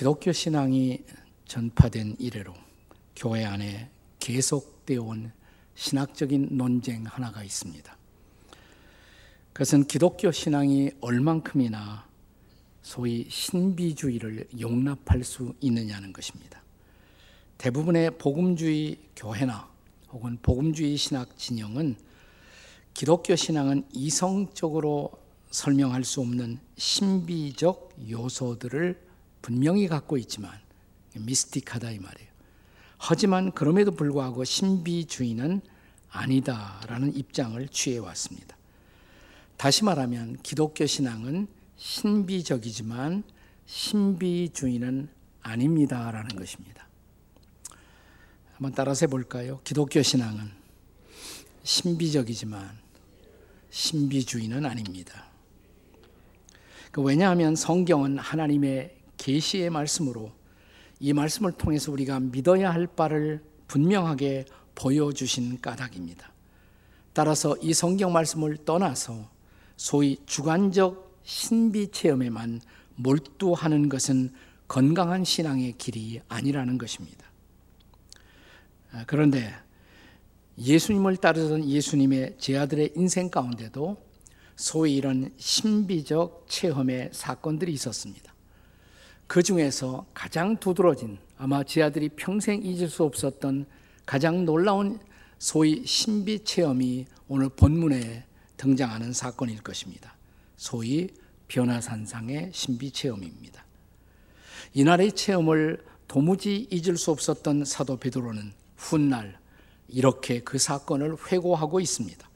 기독교 신앙이 전파된 이래로 교회 안에 계속되어 온 신학적인 논쟁 하나가 있습니다. 그것은 기독교 신앙이 얼만큼이나 소위 신비주의를 용납할 수 있느냐는 것입니다. 대부분의 복음주의 교회나 혹은 복음주의 신학 진영은 기독교 신앙은 이성적으로 설명할 수 없는 신비적 요소들을 분명히 갖고 있지만 미스틱하다 이 말이에요. 하지만 그럼에도 불구하고 신비주의는 아니다라는 입장을 취해 왔습니다. 다시 말하면 기독교 신앙은 신비적이지만 신비주의는 아닙니다라는 것입니다. 한번 따라서 볼까요? 기독교 신앙은 신비적이지만 신비주의는 아닙니다. 그 왜냐하면 성경은 하나님의 계시의 말씀으로 이 말씀을 통해서 우리가 믿어야 할 바를 분명하게 보여주신 까닭입니다. 따라서 이 성경 말씀을 떠나서 소위 주관적 신비 체험에만 몰두하는 것은 건강한 신앙의 길이 아니라는 것입니다. 아, 그런데 예수님을 따르던 예수님의 제 아들의 인생 가운데도 소위 이런 신비적 체험의 사건들이 있었습니다. 그 중에서 가장 두드러진 아마 제 아들이 평생 잊을 수 없었던 가장 놀라운 소위 신비 체험이 오늘 본문에 등장하는 사건일 것입니다. 소위 변화산상의 신비 체험입니다. 이날의 체험을 도무지 잊을 수 없었던 사도 베드로는 훗날 이렇게 그 사건을 회고하고 있습니다.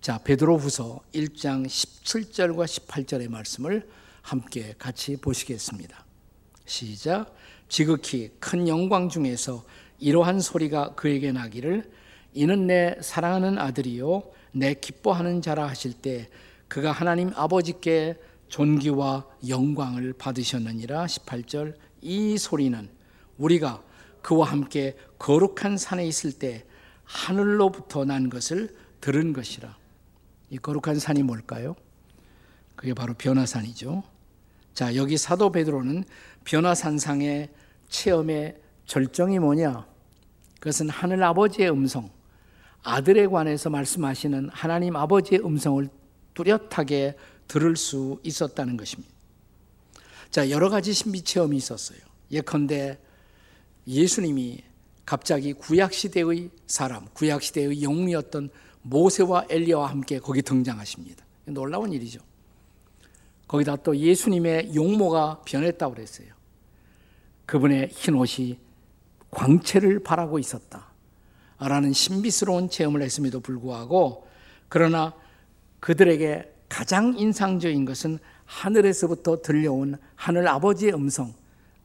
자, 베드로후서 1장 17절과 18절의 말씀을 함께 같이 보시겠습니다. 시작. 지극히 큰 영광 중에서 이러한 소리가 그에게 나기를 이는 내 사랑하는 아들이요 내 기뻐하는 자라 하실 때 그가 하나님 아버지께 존귀와 영광을 받으셨느니라 18절 이 소리는 우리가 그와 함께 거룩한 산에 있을 때 하늘로부터 난 것을 들은 것이라. 이 거룩한 산이 뭘까요? 그게 바로 변화산이죠. 자, 여기 사도 베드로는 변화산상의 체험의 절정이 뭐냐? 그것은 하늘 아버지의 음성, 아들에 관해서 말씀하시는 하나님 아버지의 음성을 뚜렷하게 들을 수 있었다는 것입니다. 자, 여러 가지 신비 체험이 있었어요. 예컨대 예수님이 갑자기 구약 시대의 사람, 구약 시대의 영웅이었던 모세와 엘리야와 함께 거기 등장하십니다. 놀라운 일이죠. 거기다 또 예수님의 용모가 변했다고 그랬어요. 그분의 흰 옷이 광채를 바라고 있었다. 라는 신비스러운 체험을 했음에도 불구하고 그러나 그들에게 가장 인상적인 것은 하늘에서부터 들려온 하늘 아버지의 음성,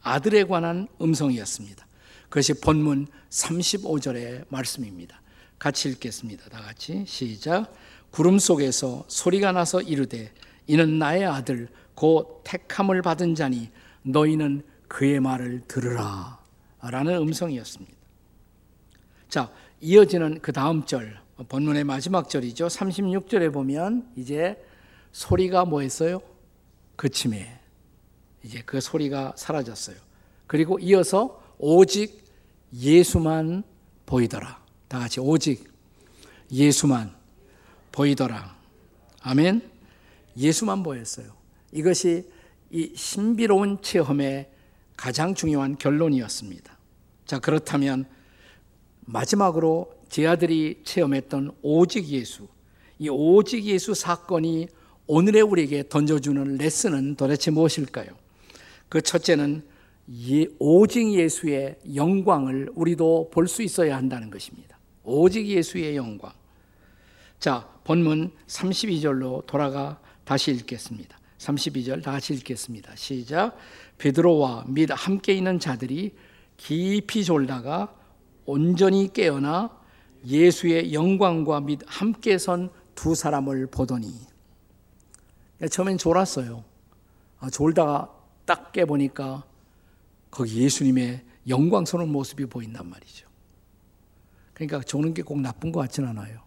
아들에 관한 음성이었습니다. 그것이 본문 35절의 말씀입니다. 같이 읽겠습니다. 다 같이 시작. 구름 속에서 소리가 나서 이르되 이는 나의 아들 곧 택함을 받은 자니 너희는 그의 말을 들으라 라는 음성이었습니다. 자, 이어지는 그 다음 절 본문의 마지막 절이죠. 36절에 보면 이제 소리가 뭐였어요? 그침에 이제 그 소리가 사라졌어요. 그리고 이어서 오직 예수만 보이더라. 다 같이 오직 예수만 보이더라. 아멘. 예수만 보였어요. 이것이 이 신비로운 체험의 가장 중요한 결론이었습니다. 자, 그렇다면 마지막으로 제 아들이 체험했던 오직 예수, 이 오직 예수 사건이 오늘의 우리에게 던져주는 레슨은 도대체 무엇일까요? 그 첫째는 예, 오직 예수의 영광을 우리도 볼 수 있어야 한다는 것입니다. 오직 예수의 영광. 자, 본문 32절로 돌아가 다시 읽겠습니다. 32절 다 같이 읽겠습니다. 시작. 베드로와 및 함께 있는 자들이 깊이 졸다가 온전히 깨어나 예수의 영광과 및 함께 선 두 사람을 보더니 처음엔 졸았어요. 아, 졸다가 딱 깨보니까 거기 예수님의 영광스러운 모습이 보인단 말이죠. 그러니까 조는 게 꼭 나쁜 것 같지는 않아요.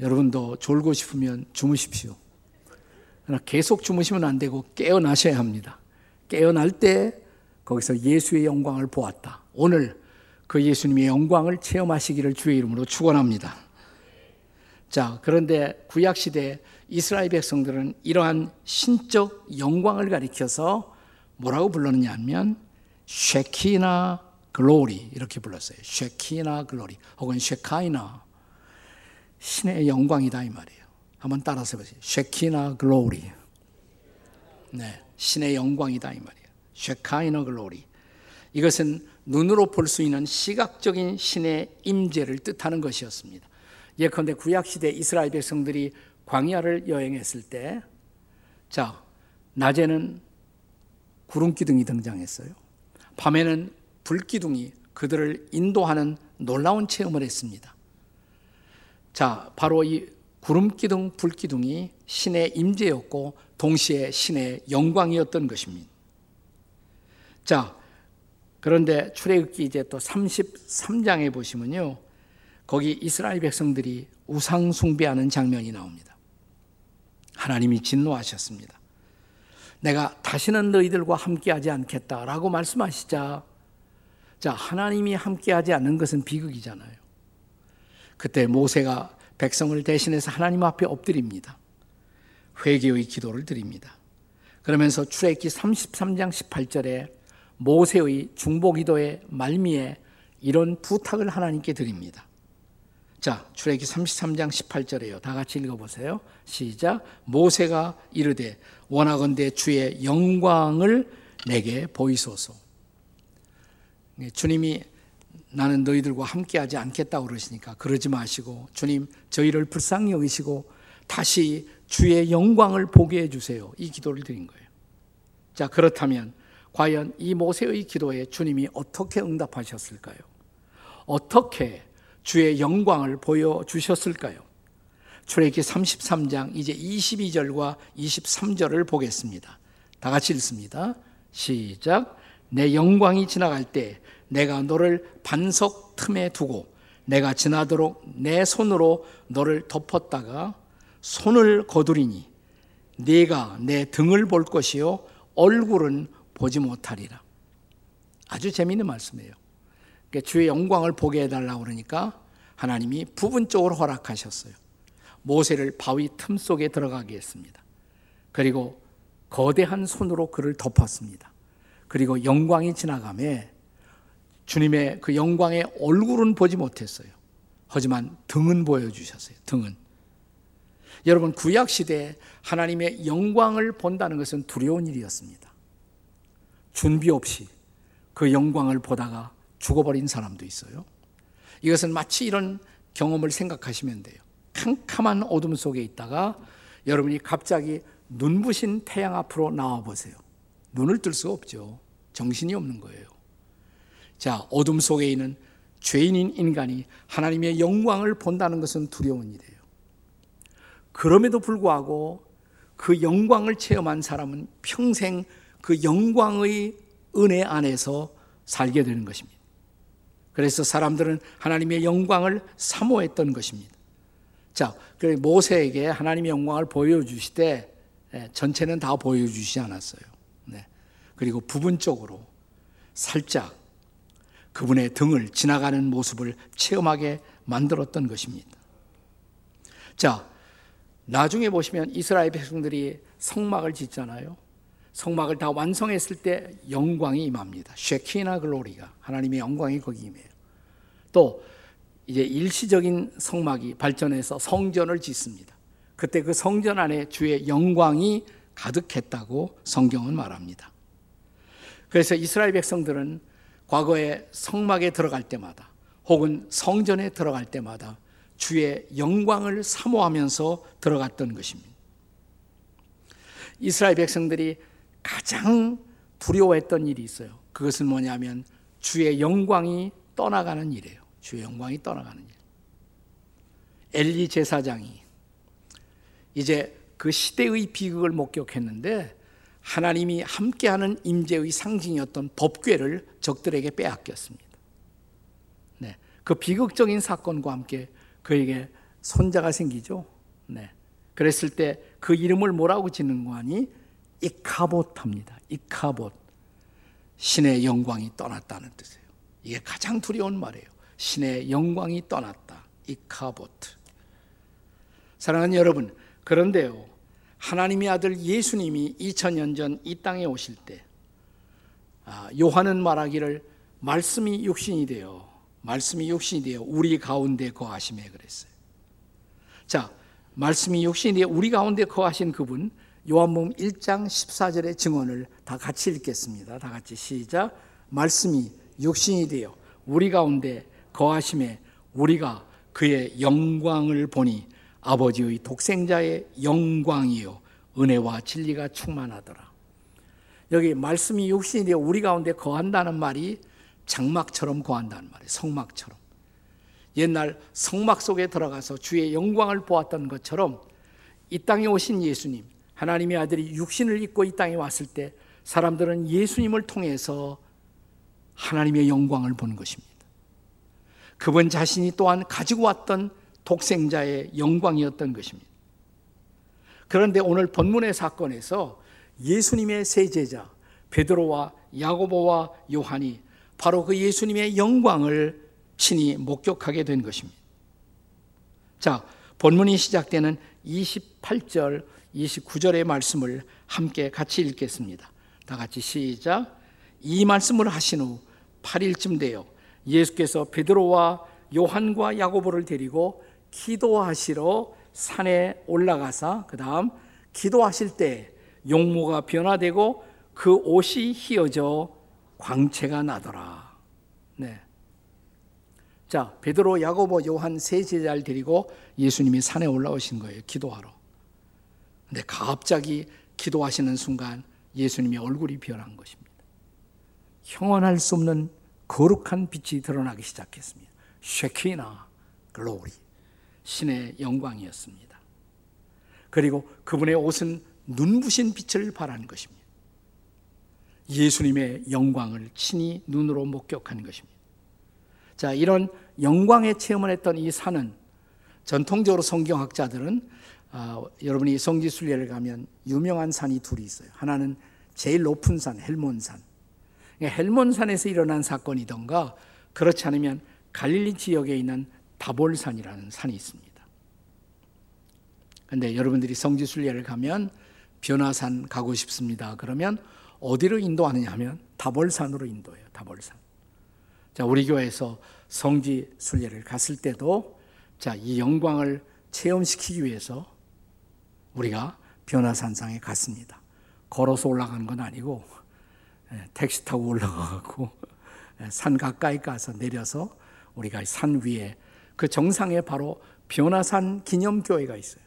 여러분도 졸고 싶으면 주무십시오. 계속 주무시면 안 되고 깨어나셔야 합니다. 깨어날 때 거기서 예수의 영광을 보았다. 오늘 그 예수님의 영광을 체험하시기를 주의 이름으로 축원합니다. 자, 그런데 구약 시대 이스라엘 백성들은 이러한 신적 영광을 가리켜서 뭐라고 불렀느냐 하면 쉐키나 글로리 이렇게 불렀어요. 쉐키나 글로리 혹은 쉐카이나 신의 영광이다 이 말이에요. 한번 따라서 보세요. 쉐키나 글로리. 네, 신의 영광이다 이 말이에요. 쉐카이나 글로리. 이것은 눈으로 볼 수 있는 시각적인 신의 임재를 뜻하는 것이었습니다. 예컨대 구약 시대 이스라엘 백성들이 광야를 여행했을 때, 자 낮에는 구름 기둥이 등장했어요. 밤에는 불 기둥이 그들을 인도하는 놀라운 체험을 했습니다. 자, 바로 이 구름 기둥, 불 기둥이 신의 임재였고 동시에 신의 영광이었던 것입니다. 자, 그런데 출애굽기 이제 또 33장에 보시면요. 거기 이스라엘 백성들이 우상 숭배하는 장면이 나옵니다. 하나님이 진노하셨습니다. 내가 다시는 너희들과 함께하지 않겠다라고 말씀하시자 자, 하나님이 함께하지 않는 것은 비극이잖아요. 그때 모세가 백성을 대신해서 하나님 앞에 엎드립니다. 회개의 기도를 드립니다. 그러면서 출애굽기 33장 18절에 모세의 중보 기도의 말미에 이런 부탁을 하나님께 드립니다. 자, 출애굽기 33장 18절에요. 다 같이 읽어 보세요. 시작. 모세가 이르되 원하건대 주의 영광을 내게 보이소서. 네, 주님이 나는 너희들과 함께하지 않겠다고 그러시니까 그러지 마시고 주님 저희를 불쌍히 여기시고 다시 주의 영광을 보게 해주세요. 이 기도를 드린 거예요. 자 그렇다면 과연 이 모세의 기도에 주님이 어떻게 응답하셨을까요? 어떻게 주의 영광을 보여주셨을까요? 출애기 33장 이제 22절과 23절을 보겠습니다. 다 같이 읽습니다. 시작. 내 영광이 지나갈 때 내가 너를 반석 틈에 두고 내가 지나도록 내 손으로 너를 덮었다가 손을 거두리니 네가 내 등을 볼 것이요 얼굴은 보지 못하리라. 아주 재미있는 말씀이에요. 그러니까 주의 영광을 보게 해달라고 그러니까 하나님이 부분적으로 허락하셨어요. 모세를 바위 틈 속에 들어가게 했습니다. 그리고 거대한 손으로 그를 덮었습니다. 그리고 영광이 지나가며 주님의 그 영광의 얼굴은 보지 못했어요. 하지만 등은 보여주셨어요. 등은. 여러분, 구약시대에 하나님의 영광을 본다는 것은 두려운 일이었습니다. 준비 없이 그 영광을 보다가 죽어버린 사람도 있어요. 이것은 마치 이런 경험을 생각하시면 돼요. 캄캄한 어둠 속에 있다가 여러분이 갑자기 눈부신 태양 앞으로 나와 보세요. 눈을 뜰 수 없죠. 정신이 없는 거예요. 자, 어둠 속에 있는 죄인인 인간이 하나님의 영광을 본다는 것은 두려운 일이에요. 그럼에도 불구하고 그 영광을 체험한 사람은 평생 그 영광의 은혜 안에서 살게 되는 것입니다. 그래서 사람들은 하나님의 영광을 사모했던 것입니다. 자, 그 모세에게 하나님의 영광을 보여주시되 예, 전체는 다 보여주시지 않았어요. 네. 그리고 부분적으로 살짝 그분의 등을 지나가는 모습을 체험하게 만들었던 것입니다. 자, 나중에 보시면 이스라엘 백성들이 성막을 짓잖아요. 성막을 다 완성했을 때 영광이 임합니다. 쉐키나 글로리가 하나님의 영광이 거기 임해요. 또 이제 일시적인 성막이 발전해서 성전을 짓습니다. 그때 그 성전 안에 주의 영광이 가득했다고 성경은 말합니다. 그래서 이스라엘 백성들은 과거에 성막에 들어갈 때마다 혹은 성전에 들어갈 때마다 주의 영광을 사모하면서 들어갔던 것입니다. 이스라엘 백성들이 가장 두려워했던 일이 있어요. 그것은 뭐냐면 주의 영광이 떠나가는 일이에요. 주의 영광이 떠나가는 일. 엘리 제사장이 이제 그 시대의 비극을 목격했는데 하나님이 함께하는 임재의 상징이었던 법궤를 적들에게 빼앗겼습니다. 네, 그 비극적인 사건과 함께 그에게 손자가 생기죠. 네, 그랬을 때 그 이름을 뭐라고 짓는 거 아니? 이카봇합니다. 이카봇. 신의 영광이 떠났다는 뜻이에요. 이게 가장 두려운 말이에요. 신의 영광이 떠났다. 이카보트. 사랑하는 여러분, 그런데요. 하나님의 아들 예수님이 2000년 전 이 땅에 오실 때 아, 요한은 말하기를 말씀이 육신이 되어 말씀이 육신이 되어 우리 가운데 거하심에 그랬어요. 자, 말씀이 육신이 되어 우리 가운데 거하신 그분 요한복음 1장 14절의 증언을 다 같이 읽겠습니다. 다 같이 시작. 말씀이 육신이 되어 우리 가운데 거하심에 우리가 그의 영광을 보니 아버지의 독생자의 영광이요 은혜와 진리가 충만하더라. 여기 말씀이 육신이 되어 우리 가운데 거한다는 말이 장막처럼 거한다는 말이에요. 성막처럼. 옛날 성막 속에 들어가서 주의 영광을 보았던 것처럼 이 땅에 오신 예수님, 하나님의 아들이 육신을 입고 이 땅에 왔을 때 사람들은 예수님을 통해서 하나님의 영광을 본 것입니다. 그분 자신이 또한 가지고 왔던 독생자의 영광이었던 것입니다. 그런데 오늘 본문의 사건에서 예수님의 세 제자 베드로와 야고보와 요한이 바로 그 예수님의 영광을 친히 목격하게 된 것입니다. 자, 본문이 시작되는 28절, 29절의 말씀을 함께 같이 읽겠습니다. 다 같이 시작. 이 말씀을 하신 후 8일쯤 되어 예수께서 베드로와 요한과 야고보를 데리고 기도하시러 산에 올라가사 그다음 기도하실 때 용모가 변화되고 그 옷이 휘어져 광채가 나더라. 네. 자, 베드로, 야고보, 요한 세 제자를 데리고 예수님이 산에 올라오신 거예요. 기도하러. 근데 갑자기 기도하시는 순간 예수님의 얼굴이 변한 것입니다. 형언할 수 없는 거룩한 빛이 드러나기 시작했습니다. 쉐키나 글로리 신의 영광이었습니다. 그리고 그분의 옷은 눈부신 빛을 발한 것입니다. 예수님의 영광을 친히 눈으로 목격한 것입니다. 자, 이런 영광의 체험을 했던 이 산은 전통적으로 성경학자들은 아, 여러분이 성지순례를 가면 유명한 산이 둘이 있어요. 하나는 제일 높은 산, 헬몬산. 그러니까 헬몬산에서 일어난 사건이던가 그렇지 않으면 갈릴리 지역에 있는 다볼산이라는 산이 있습니다. 근데 여러분들이 성지순례를 가면 변화산 가고 싶습니다. 그러면 어디로 인도하느냐 하면 다볼산으로 인도해요. 다볼산. 자, 우리 교회에서 성지 순례를 갔을 때도 자, 이 영광을 체험시키기 위해서 우리가 변화산상에 갔습니다. 걸어서 올라가는 건 아니고 예, 택시 타고 올라가고 예, 산 가까이 가서 내려서 우리가 산 위에 그 정상에 바로 변화산 기념교회가 있어요.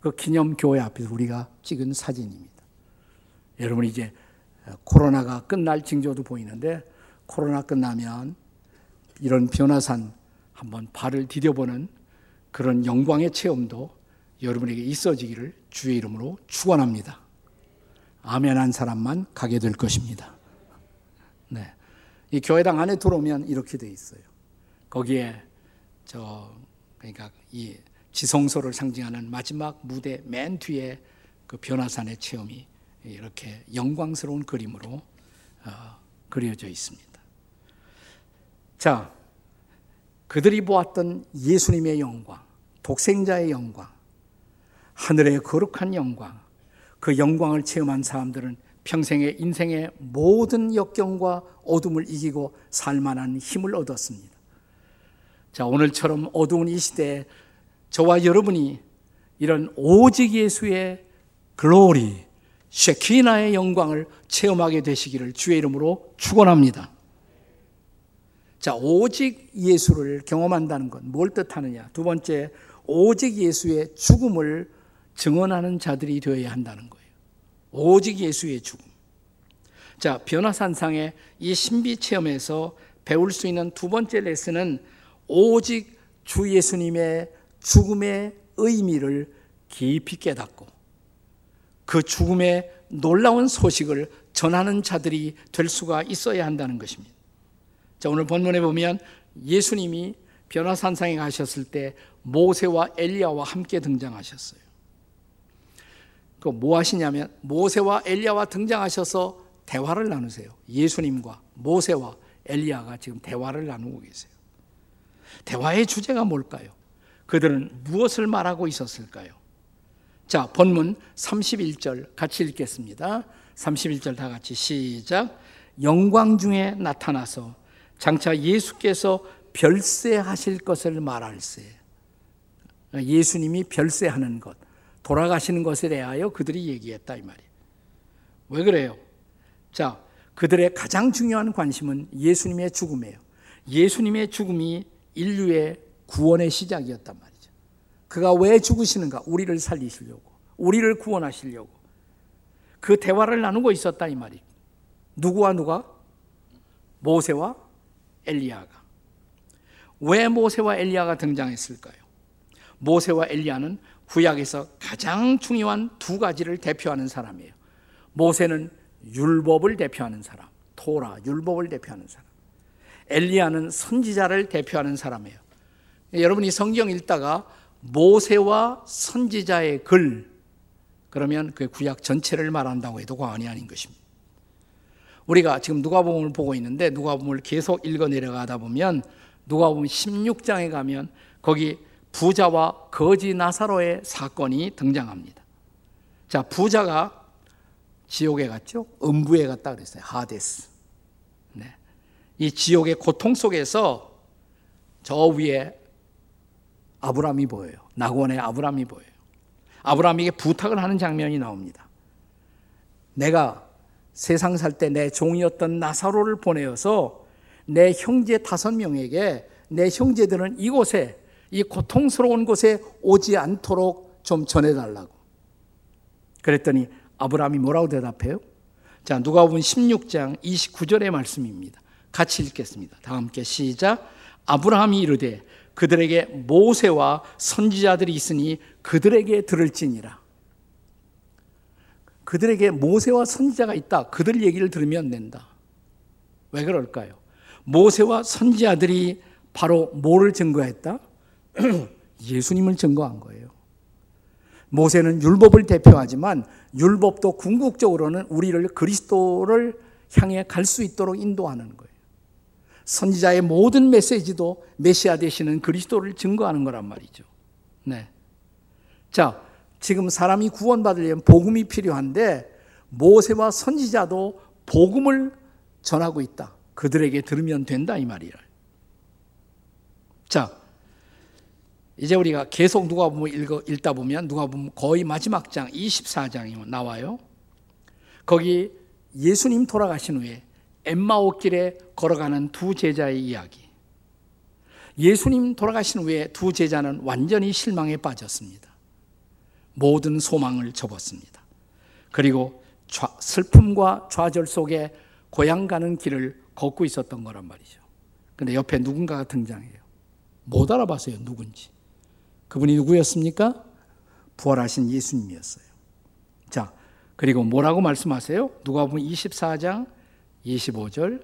그 기념교회 앞에서 우리가 찍은 사진입니다. 여러분 이제 코로나가 끝날 징조도 보이는데 코로나 끝나면 이런 변화산 한번 발을 디뎌보는 그런 영광의 체험도 여러분에게 있어지기를 주의 이름으로 축원합니다. 아멘한 사람만 가게 될 것입니다. 네. 이 교회당 안에 들어오면 이렇게 돼 있어요. 거기에 저 그러니까 이 지성소를 상징하는 마지막 무대 맨 뒤에 그 변화산의 체험이 이렇게 영광스러운 그림으로 어, 그려져 있습니다. 자, 그들이 보았던 예수님의 영광, 독생자의 영광, 하늘의 거룩한 영광, 그 영광을 체험한 사람들은 평생의 인생의 모든 역경과 어둠을 이기고 살만한 힘을 얻었습니다. 자, 오늘처럼 어두운 이 시대에 저와 여러분이 이런 오직 예수의 글로리, 쉐키나의 영광을 체험하게 되시기를 주의 이름으로 축원합니다. 자, 오직 예수를 경험한다는 건 뭘 뜻하느냐? 두 번째, 오직 예수의 죽음을 증언하는 자들이 되어야 한다는 거예요. 오직 예수의 죽음. 자, 변화산상의 이 신비 체험에서 배울 수 있는 두 번째 레슨은 오직 주 예수님의 죽음의 의미를 깊이 깨닫고 그 죽음의 놀라운 소식을 전하는 자들이 될 수가 있어야 한다는 것입니다. 자, 오늘 본문에 보면 예수님이 변화산상에 가셨을 때 모세와 엘리야와 함께 등장하셨어요. 그 뭐 하시냐면 모세와 엘리야와 등장하셔서 대화를 나누세요. 예수님과 모세와 엘리야가 지금 대화를 나누고 계세요. 대화의 주제가 뭘까요? 그들은 무엇을 말하고 있었을까요? 자, 본문 31절 같이 읽겠습니다. 31절 다 같이 시작. 영광 중에 나타나서 장차 예수께서 별세하실 것을 말할세. 예수님이 별세하는 것, 돌아가시는 것에 대하여 그들이 얘기했다 이 말이에요. 왜 그래요? 자, 그들의 가장 중요한 관심은 예수님의 죽음이에요. 예수님의 죽음이 인류의 구원의 시작이었단 말이죠. 그가 왜 죽으시는가? 우리를 살리시려고, 우리를 구원하시려고. 그 대화를 나누고 있었다 이 말이. 누구와 누가? 모세와 엘리야가. 왜 모세와 엘리야가 등장했을까요? 모세와 엘리야는 구약에서 가장 중요한 두 가지를 대표하는 사람이에요. 모세는 율법을 대표하는 사람, 토라, 율법을 대표하는 사람. 엘리야는 선지자를 대표하는 사람이에요. 여러분이 성경 읽다가 모세와 선지자의 글, 그러면 그 구약 전체를 말한다고 해도 과언이 아닌 것입니다. 우리가 지금 누가복음을 보고 있는데 누가복음을 계속 읽어 내려가다 보면 누가복음 16장에 가면 거기 부자와 거지 나사로의 사건이 등장합니다. 자, 부자가 지옥에 갔죠. 음부에 갔다 그랬어요. 하데스. 네. 이 지옥의 고통 속에서 저 위에 아브람이 보여요. 낙원의 아브람이 보여요. 아브람에게 부탁을 하는 장면이 나옵니다. 내가 세상 살 때 내 종이었던 나사로를 보내어서 내 형제 다섯 명에게 내 형제들은 이곳에 이 고통스러운 곳에 오지 않도록 좀 전해달라고. 그랬더니 아브라함이 뭐라고 대답해요? 자, 누가 보면 16장 29절의 말씀입니다. 같이 읽겠습니다. 다 함께 시작. 아브라함이 이르되 그들에게 모세와 선지자들이 있으니 그들에게 들을지니라. 그들에게 모세와 선지자가 있다. 그들 얘기를 들으면 된다. 왜 그럴까요? 모세와 선지자들이 바로 뭐를 증거했다? 예수님을 증거한 거예요. 모세는 율법을 대표하지만 율법도 궁극적으로는 우리를 그리스도를 향해 갈 수 있도록 인도하는 거예요. 선지자의 모든 메시지도 메시아 되시는 그리스도를 증거하는 거란 말이죠. 네. 자, 지금 사람이 구원받으려면 복음이 필요한데 모세와 선지자도 복음을 전하고 있다. 그들에게 들으면 된다 이 말이야. 자, 이제 우리가 계속 누가 보면 읽어, 읽다 보면 누가 보면 거의 마지막 장 24장이 나와요. 거기 예수님 돌아가신 후에 엠마오 길에 걸어가는 두 제자의 이야기. 예수님 돌아가신 후에 두 제자는 완전히 실망에 빠졌습니다. 모든 소망을 접었습니다. 그리고 좌, 슬픔과 좌절 속에 고향 가는 길을 걷고 있었던 거란 말이죠. 근데 옆에 누군가가 등장해요. 못 알아봤어요, 누군지. 그분이 누구였습니까? 부활하신 예수님이었어요. 자, 그리고 뭐라고 말씀하세요? 누가 보면 24장 25절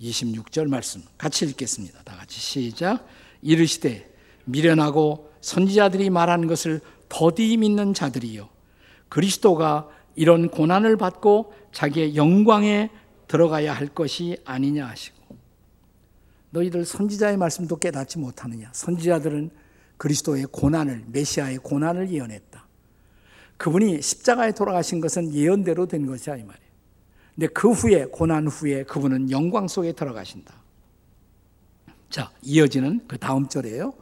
26절 말씀 같이 읽겠습니다. 다 같이 시작. 이르시되 미련하고 선지자들이 말하는 것을 더디 믿는 자들이요 그리스도가 이런 고난을 받고 자기의 영광에 들어가야 할 것이 아니냐 하시고 너희들 선지자의 말씀도 깨닫지 못하느냐 선지자들은 그리스도의 고난을 메시아의 고난을 예언했다. 그분이 십자가에 돌아가신 것은 예언대로 된 것이야 이 말이에요. 근데 그 후에 고난 후에 그분은 영광 속에 들어가신다. 자, 이어지는 그 다음 절이에요.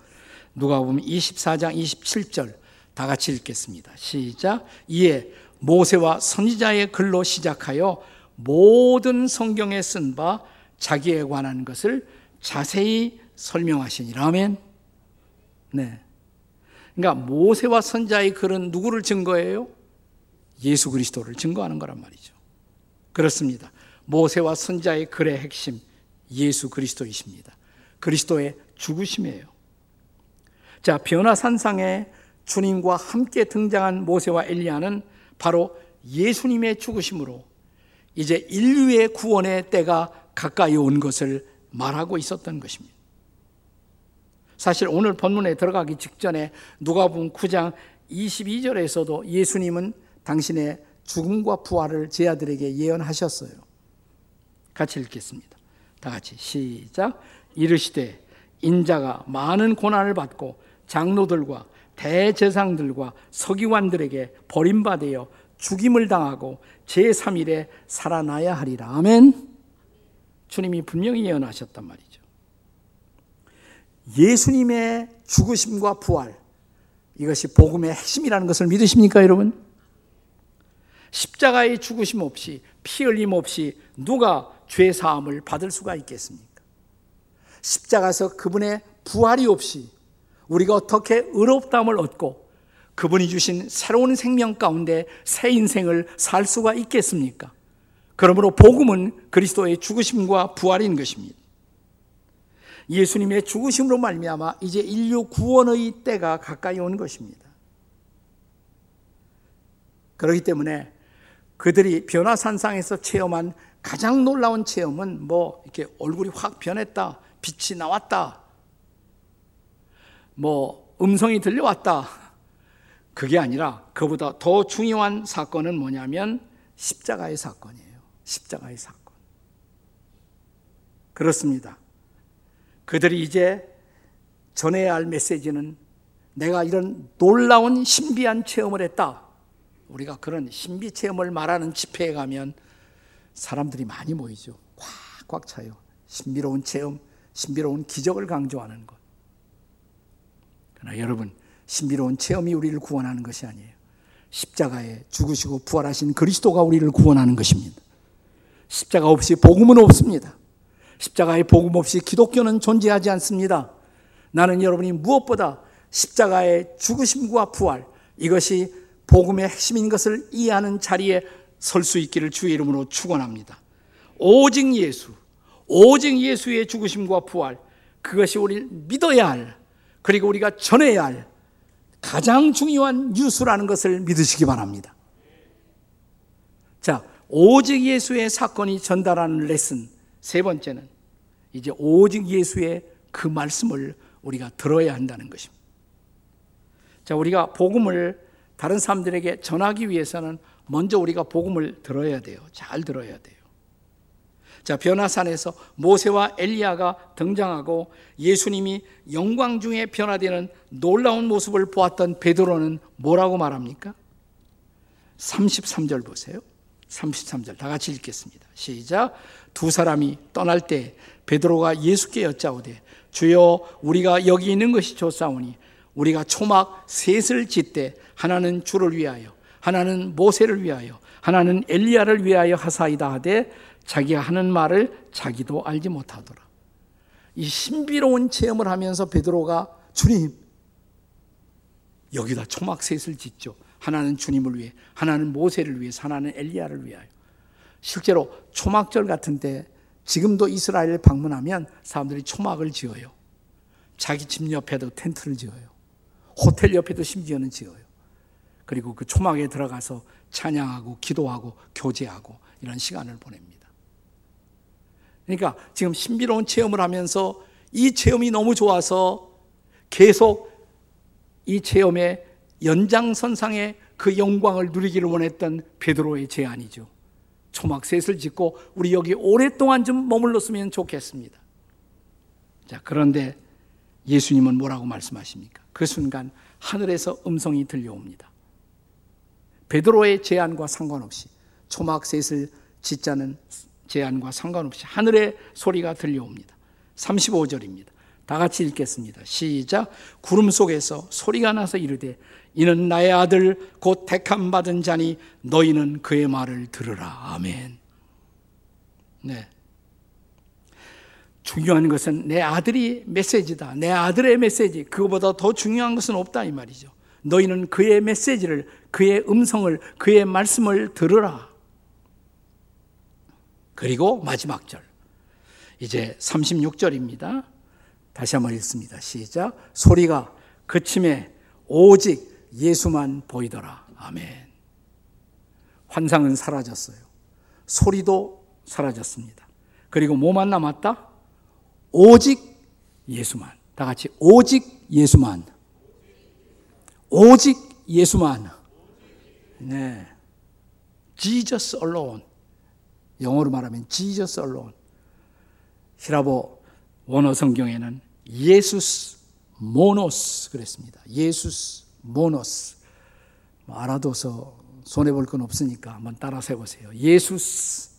누가 보면 24장 27절 다 같이 읽겠습니다. 시작. 이에 모세와 선지자의 글로 시작하여 모든 성경에 쓴 바 자기에 관한 것을 자세히 설명하시니라. 아멘. 네. 그러니까 모세와 선자의 글은 누구를 증거해요? 예수 그리스도를 증거하는 거란 말이죠. 그렇습니다. 모세와 선자의 글의 핵심 예수 그리스도이십니다. 그리스도의 죽으심이에요. 자, 변화산상에 주님과 함께 등장한 모세와 엘리야는 바로 예수님의 죽으심으로 이제 인류의 구원의 때가 가까이 온 것을 말하고 있었던 것입니다. 사실 오늘 본문에 들어가기 직전에 누가복음 9장 22절에서도 예수님은 당신의 죽음과 부활을 제 아들에게 예언하셨어요. 같이 읽겠습니다. 다 같이 시작. 이르시되 인자가 많은 고난을 받고 장로들과 대제상들과 서기관들에게 버림받아 죽임을 당하고 제3일에 살아나야 하리라. 아멘. 주님이 분명히 예언하셨단 말이죠. 예수님의 죽으심과 부활, 이것이 복음의 핵심이라는 것을 믿으십니까, 여러분? 십자가의 죽으심 없이, 피 흘림 없이 누가 죄 사함을 받을 수가 있겠습니까? 십자가에서 그분의 부활이 없이 우리가 어떻게 의롭다함을 얻고 그분이 주신 새로운 생명 가운데 새 인생을 살 수가 있겠습니까? 그러므로 복음은 그리스도의 죽으심과 부활인 것입니다. 예수님의 죽으심으로 말미암아 이제 인류 구원의 때가 가까이 온 것입니다. 그렇기 때문에 그들이 변화산상에서 체험한 가장 놀라운 체험은 뭐 이렇게 얼굴이 확 변했다, 빛이 나왔다, 뭐 음성이 들려왔다. 그게 아니라 그보다 더 중요한 사건은 뭐냐면 십자가의 사건이에요. 십자가의 사건. 그렇습니다. 그들이 이제 전해야 할 메시지는 내가 이런 놀라운 신비한 체험을 했다. 우리가 그런 신비 체험을 말하는 집회에 가면 사람들이 많이 모이죠. 꽉꽉 차요. 신비로운 체험, 신비로운 기적을 강조하는 것. 그러나 여러분, 신비로운 체험이 우리를 구원하는 것이 아니에요. 십자가에 죽으시고 부활하신 그리스도가 우리를 구원하는 것입니다. 십자가 없이 복음은 없습니다. 십자가의 복음 없이 기독교는 존재하지 않습니다. 나는 여러분이 무엇보다 십자가의 죽으심과 부활, 이것이 복음의 핵심인 것을 이해하는 자리에 설 수 있기를 주의 이름으로 축원합니다. 오직 예수, 오직 예수의 죽으심과 부활, 그것이 우리를 믿어야 할, 그리고 우리가 전해야 할 가장 중요한 뉴스라는 것을 믿으시기 바랍니다. 자, 오직 예수의 사건이 전달하는 레슨 세 번째는 이제 오직 예수의 그 말씀을 우리가 들어야 한다는 것입니다. 자, 우리가 복음을 다른 사람들에게 전하기 위해서는 먼저 우리가 복음을 들어야 돼요. 잘 들어야 돼요. 자, 변화산에서 모세와 엘리야가 등장하고 예수님이 영광 중에 변화되는 놀라운 모습을 보았던 베드로는 뭐라고 말합니까? 33절 보세요. 33절 다 같이 읽겠습니다. 시작. 두 사람이 떠날 때 베드로가 예수께 여짜오되 주여 우리가 여기 있는 것이 좋사오니 우리가 초막 셋을 짓되 하나는 주를 위하여 하나는 모세를 위하여 하나는 엘리야를 위하여 하사이다 하되 자기가 하는 말을 자기도 알지 못하더라. 이 신비로운 체험을 하면서 베드로가 주님 여기다 초막 셋을 짓죠. 하나는 주님을 위해, 하나는 모세를 위해, 하나는 엘리야를 위하여. 실제로 초막절 같은데 지금도 이스라엘 방문하면 사람들이 초막을 지어요. 자기 집 옆에도 텐트를 지어요. 호텔 옆에도 심지어는 지어요. 그리고 그 초막에 들어가서 찬양하고 기도하고 교제하고 이런 시간을 보냅니다. 그러니까 지금 신비로운 체험을 하면서 이 체험이 너무 좋아서 계속 이 체험의 연장선상에 그 영광을 누리기를 원했던 베드로의 제안이죠. 초막 셋을 짓고 우리 여기 오랫동안 좀 머물렀으면 좋겠습니다. 자, 그런데 예수님은 뭐라고 말씀하십니까? 그 순간 하늘에서 음성이 들려옵니다. 베드로의 제안과 상관없이 초막셋을 짓자는 제안과 상관없이 하늘의 소리가 들려옵니다. 35절입니다. 다 같이 읽겠습니다. 시작. 구름 속에서 소리가 나서 이르되 이는 나의 아들 곧 택함 받은 자니 너희는 그의 말을 들으라. 아멘. 네. 중요한 것은 내 아들이 메시지다. 내 아들의 메시지. 그거보다 더 중요한 것은 없다 이 말이죠. 너희는 그의 메시지를 그의 음성을 그의 말씀을 들으라. 그리고 마지막 절. 이제 36절입니다. 다시 한번 읽습니다. 시작. 소리가 그침에 오직 예수만 보이더라. 아멘. 환상은 사라졌어요. 소리도 사라졌습니다. 그리고 뭐만 남았다? 오직 예수만. 다 같이 오직 예수만. 오직 예수만. 네. Jesus alone. 영어로 말하면 Jesus alone. 히라보 원어 성경에는 예수스 모노스 그랬습니다. 예수스 모노스. 뭐 알아둬서 손해 볼 건 없으니까 한번 따라서 해보세요. 예수스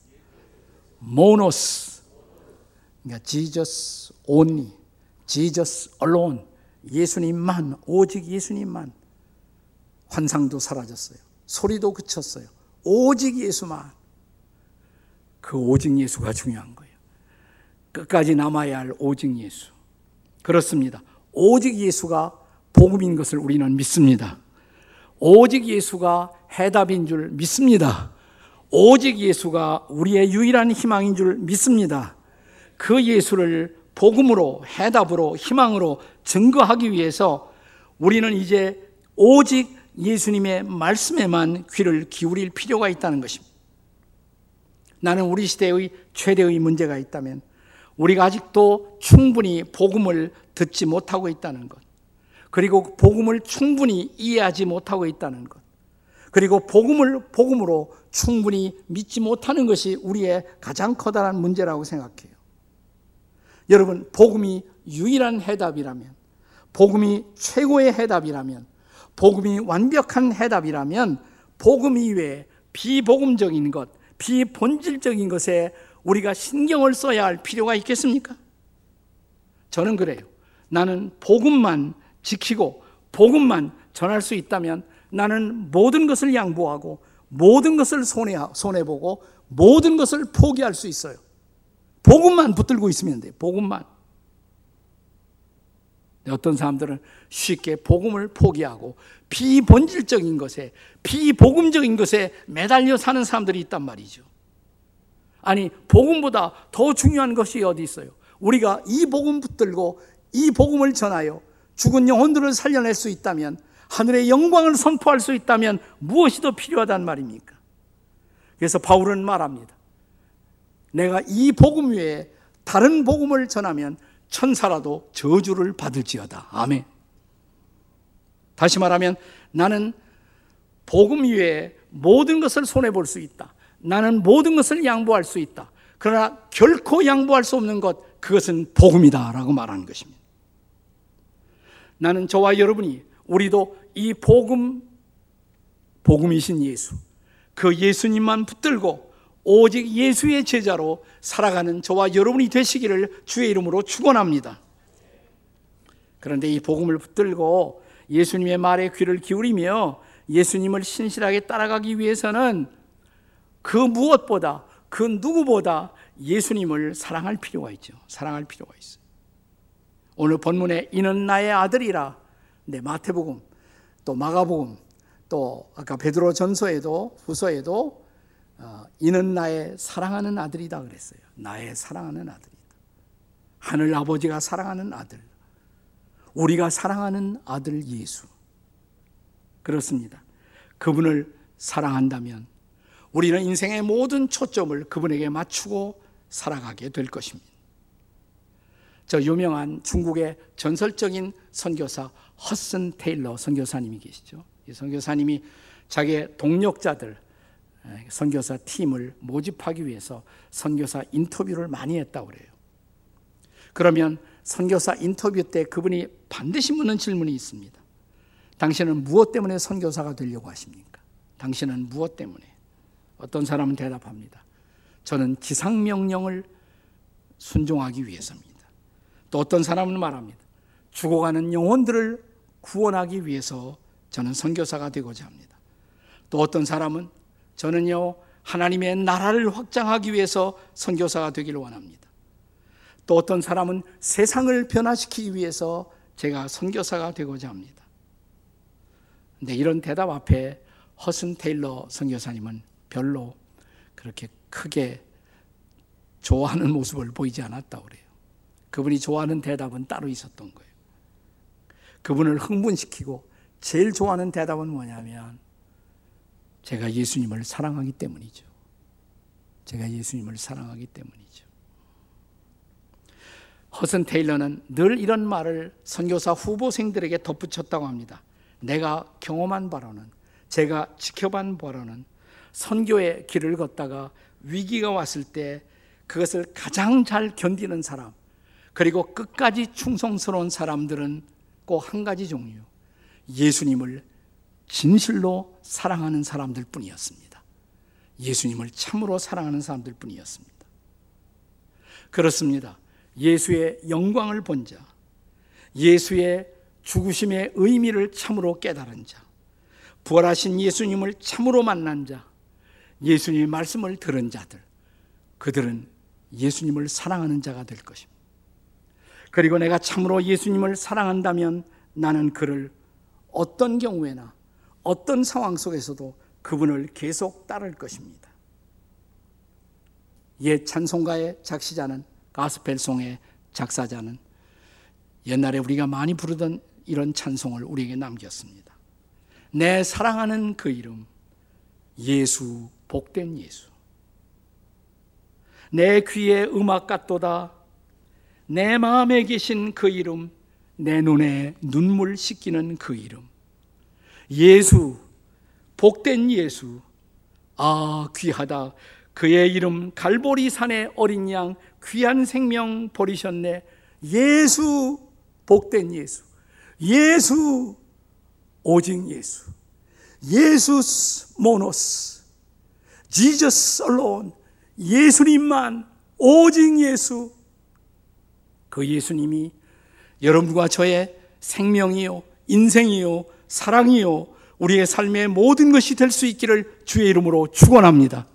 모노스. 그러니까 Jesus only, Jesus alone. 예수님만, 오직 예수님만. 환상도 사라졌어요. 소리도 그쳤어요. 오직 예수만. 그 오직 예수가 중요한 거예요. 끝까지 남아야 할 오직 예수. 그렇습니다. 오직 예수가 복음인 것을 우리는 믿습니다. 오직 예수가 해답인 줄 믿습니다. 오직 예수가 우리의 유일한 희망인 줄 믿습니다. 그 예수를 복음으로, 해답으로, 희망으로 증거하기 위해서 우리는 이제 오직 예수님의 말씀에만 귀를 기울일 필요가 있다는 것입니다. 나는 우리 시대의 최대의 문제가 있다면 우리가 아직도 충분히 복음을 듣지 못하고 있다는 것. 그리고 복음을 충분히 이해하지 못하고 있다는 것. 그리고 복음을 복음으로 충분히 믿지 못하는 것이 우리의 가장 커다란 문제라고 생각해요. 여러분, 복음이 유일한 해답이라면, 복음이 최고의 해답이라면, 복음이 완벽한 해답이라면, 복음 이외에 비복음적인 것, 비본질적인 것에 우리가 신경을 써야 할 필요가 있겠습니까? 저는 그래요. 나는 복음만 지키고 복음만 전할 수 있다면 나는 모든 것을 양보하고 모든 것을 손해, 손해보고 모든 것을 포기할 수 있어요. 복음만 붙들고 있으면 돼요. 복음만. 어떤 사람들은 쉽게 복음을 포기하고 비본질적인 것에, 비복음적인 것에 매달려 사는 사람들이 있단 말이죠. 아니, 복음보다 더 중요한 것이 어디 있어요? 우리가 이 복음 붙들고 이 복음을 전하여 죽은 영혼들을 살려낼 수 있다면, 하늘의 영광을 선포할 수 있다면 무엇이 더 필요하단 말입니까? 그래서 바울은 말합니다. 내가 이 복음 외에 다른 복음을 전하면 천사라도 저주를 받을지어다. 아멘. 다시 말하면 나는 복음 위에 모든 것을 손해 볼 수 있다. 나는 모든 것을 양보할 수 있다. 그러나 결코 양보할 수 없는 것, 그것은 복음이다. 라고 말하는 것입니다. 나는 저와 여러분이, 우리도 이 복음, 복음이신 예수, 그 예수님만 붙들고 오직 예수의 제자로 살아가는 저와 여러분이 되시기를 주의 이름으로 축원합니다. 그런데 이 복음을 붙들고 예수님의 말에 귀를 기울이며 예수님을 신실하게 따라가기 위해서는 그 무엇보다 그 누구보다 예수님을 사랑할 필요가 있죠. 사랑할 필요가 있어요. 오늘 본문에 이는 나의 아들이라 네, 마태복음 또 마가복음 또 아까 베드로 전서에도 후서에도 어, 이는 나의 사랑하는 아들이다 그랬어요. 나의 사랑하는 아들이다. 하늘 아버지가 사랑하는 아들. 우리가 사랑하는 아들 예수. 그렇습니다. 그분을 사랑한다면 우리는 인생의 모든 초점을 그분에게 맞추고 살아가게 될 것입니다. 저 유명한 중국의 전설적인 선교사 허슨 테일러 선교사님이 계시죠. 이 선교사님이 자기의 동력자들 선교사 팀을 모집하기 위해서 선교사 인터뷰를 많이 했다고 그래요. 그러면 선교사 인터뷰 때 그분이 반드시 묻는 질문이 있습니다. 당신은 무엇 때문에 선교사가 되려고 하십니까? 당신은 무엇 때문에? 어떤 사람은 대답합니다. 저는 기상명령을 순종하기 위해서입니다. 또 어떤 사람은 말합니다. 죽어가는 영혼들을 구원하기 위해서 저는 선교사가 되고자 합니다. 또 어떤 사람은 저는요, 하나님의 나라를 확장하기 위해서 선교사가 되기를 원합니다. 또 어떤 사람은 세상을 변화시키기 위해서 제가 선교사가 되고자 합니다. 근데 이런 대답 앞에 허슨 테일러 선교사님은 별로 그렇게 크게 좋아하는 모습을 보이지 않았다고 그래요. 그분이 좋아하는 대답은 따로 있었던 거예요. 그분을 흥분시키고 제일 좋아하는 대답은 뭐냐면 제가 예수님을 사랑하기 때문이죠. 제가 예수님을 사랑하기 때문이죠. 허슨 테일러는 늘 이런 말을 선교사 후보생들에게 덧붙였다고 합니다. 내가 경험한 바로는 제가 지켜본 바로는 선교의 길을 걷다가 위기가 왔을 때 그것을 가장 잘 견디는 사람, 그리고 끝까지 충성스러운 사람들은 꼭 한 가지 종류. 예수님을 진실로 사랑하는 사람들 뿐이었습니다. 예수님을 참으로 사랑하는 사람들 뿐이었습니다. 그렇습니다. 예수의 영광을 본 자, 예수의 죽으심의 의미를 참으로 깨달은 자, 부활하신 예수님을 참으로 만난 자, 예수님의 말씀을 들은 자들, 그들은 예수님을 사랑하는 자가 될 것입니다. 그리고 내가 참으로 예수님을 사랑한다면 나는 그를 어떤 경우에나 어떤 상황 속에서도 그분을 계속 따를 것입니다. 옛 찬송가의 작시자는 가스펠송의 작사자는 옛날에 우리가 많이 부르던 이런 찬송을 우리에게 남겼습니다. 내 사랑하는 그 이름 예수 복된 예수 내 귀에 음악 같도다 내 마음에 계신 그 이름 내 눈에 눈물 씻기는 그 이름 예수 복된 예수. 아 귀하다. 그의 이름 갈보리 산의 어린 양 귀한 생명 버리셨네. 예수 복된 예수. 예수 오직 예수. 예수스 모노스. 지저스 알론. 예수님만 오직 예수. 그 예수님이 여러분과 저의 생명이요 인생이요 사랑이요 우리의 삶의 모든 것이 될 수 있기를 주의 이름으로 축원합니다.